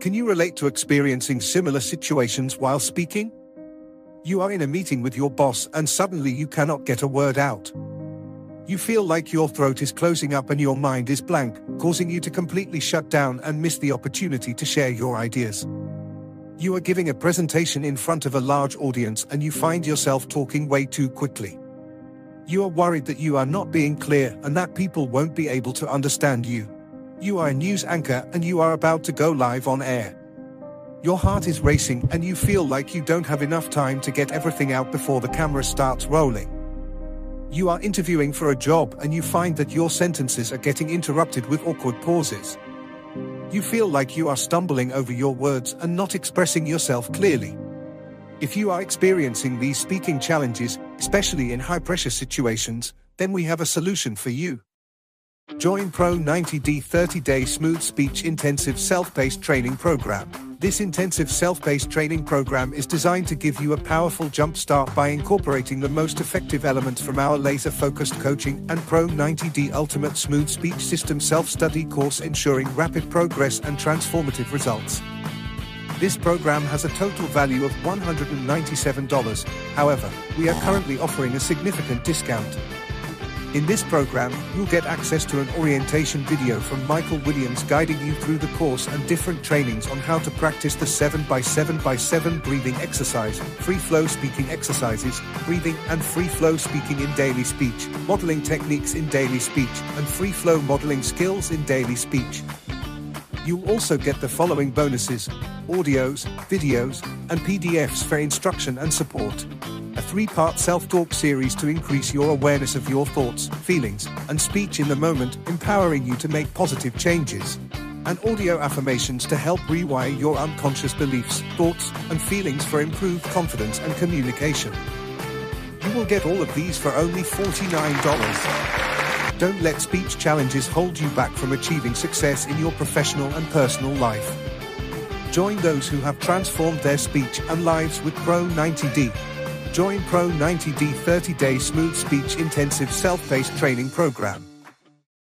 Can you relate to experiencing similar situations while speaking? You are in a meeting with your boss and suddenly you cannot get a word out. You feel like your throat is closing up and your mind is blank, causing you to completely shut down and miss the opportunity to share your ideas. You are giving a presentation in front of a large audience and you find yourself talking way too quickly. You are worried that you are not being clear and that people won't be able to understand you. You are a news anchor and you are about to go live on air. Your heart is racing and you feel like you don't have enough time to get everything out before the camera starts rolling. You are interviewing for a job and you find that your sentences are getting interrupted with awkward pauses. You feel like you are stumbling over your words and not expressing yourself clearly. If you are experiencing these speaking challenges, especially in high pressure situations, then we have a solution for you. Join Pro 90D 30 day smooth speech intensive self paced training program. This intensive self paced training program is designed to give you a powerful jumpstart by incorporating the most effective elements from our laser focused coaching and Pro 90D Ultimate Smooth Speech System self study course, ensuring rapid progress and transformative results. This program has a total value of $197. However, we are currently offering a significant discount. In this program, you'll get access to an orientation video from Michael Williams guiding you through the course and different trainings on how to practice the 7x7x7 breathing exercise, free flow speaking exercises, breathing and free flow speaking in daily speech, modeling techniques in daily speech, and free flow modeling skills in daily speech. You'll also get the following bonuses audios, videos, and PDFs for instruction and support three part self talk series to increase your awareness of your thoughts, feelings, and speech in the moment, empowering you to make positive changes. And audio affirmations to help rewire your unconscious beliefs, thoughts, and feelings for improved confidence and communication. You will get all of these for only $49. Don't let speech challenges hold you back from achieving success in your professional and personal life. Join those who have transformed their speech and lives with Pro 90D. Join Pro 90D 30 Day Smooth Speech Intensive Self Paced Training Program.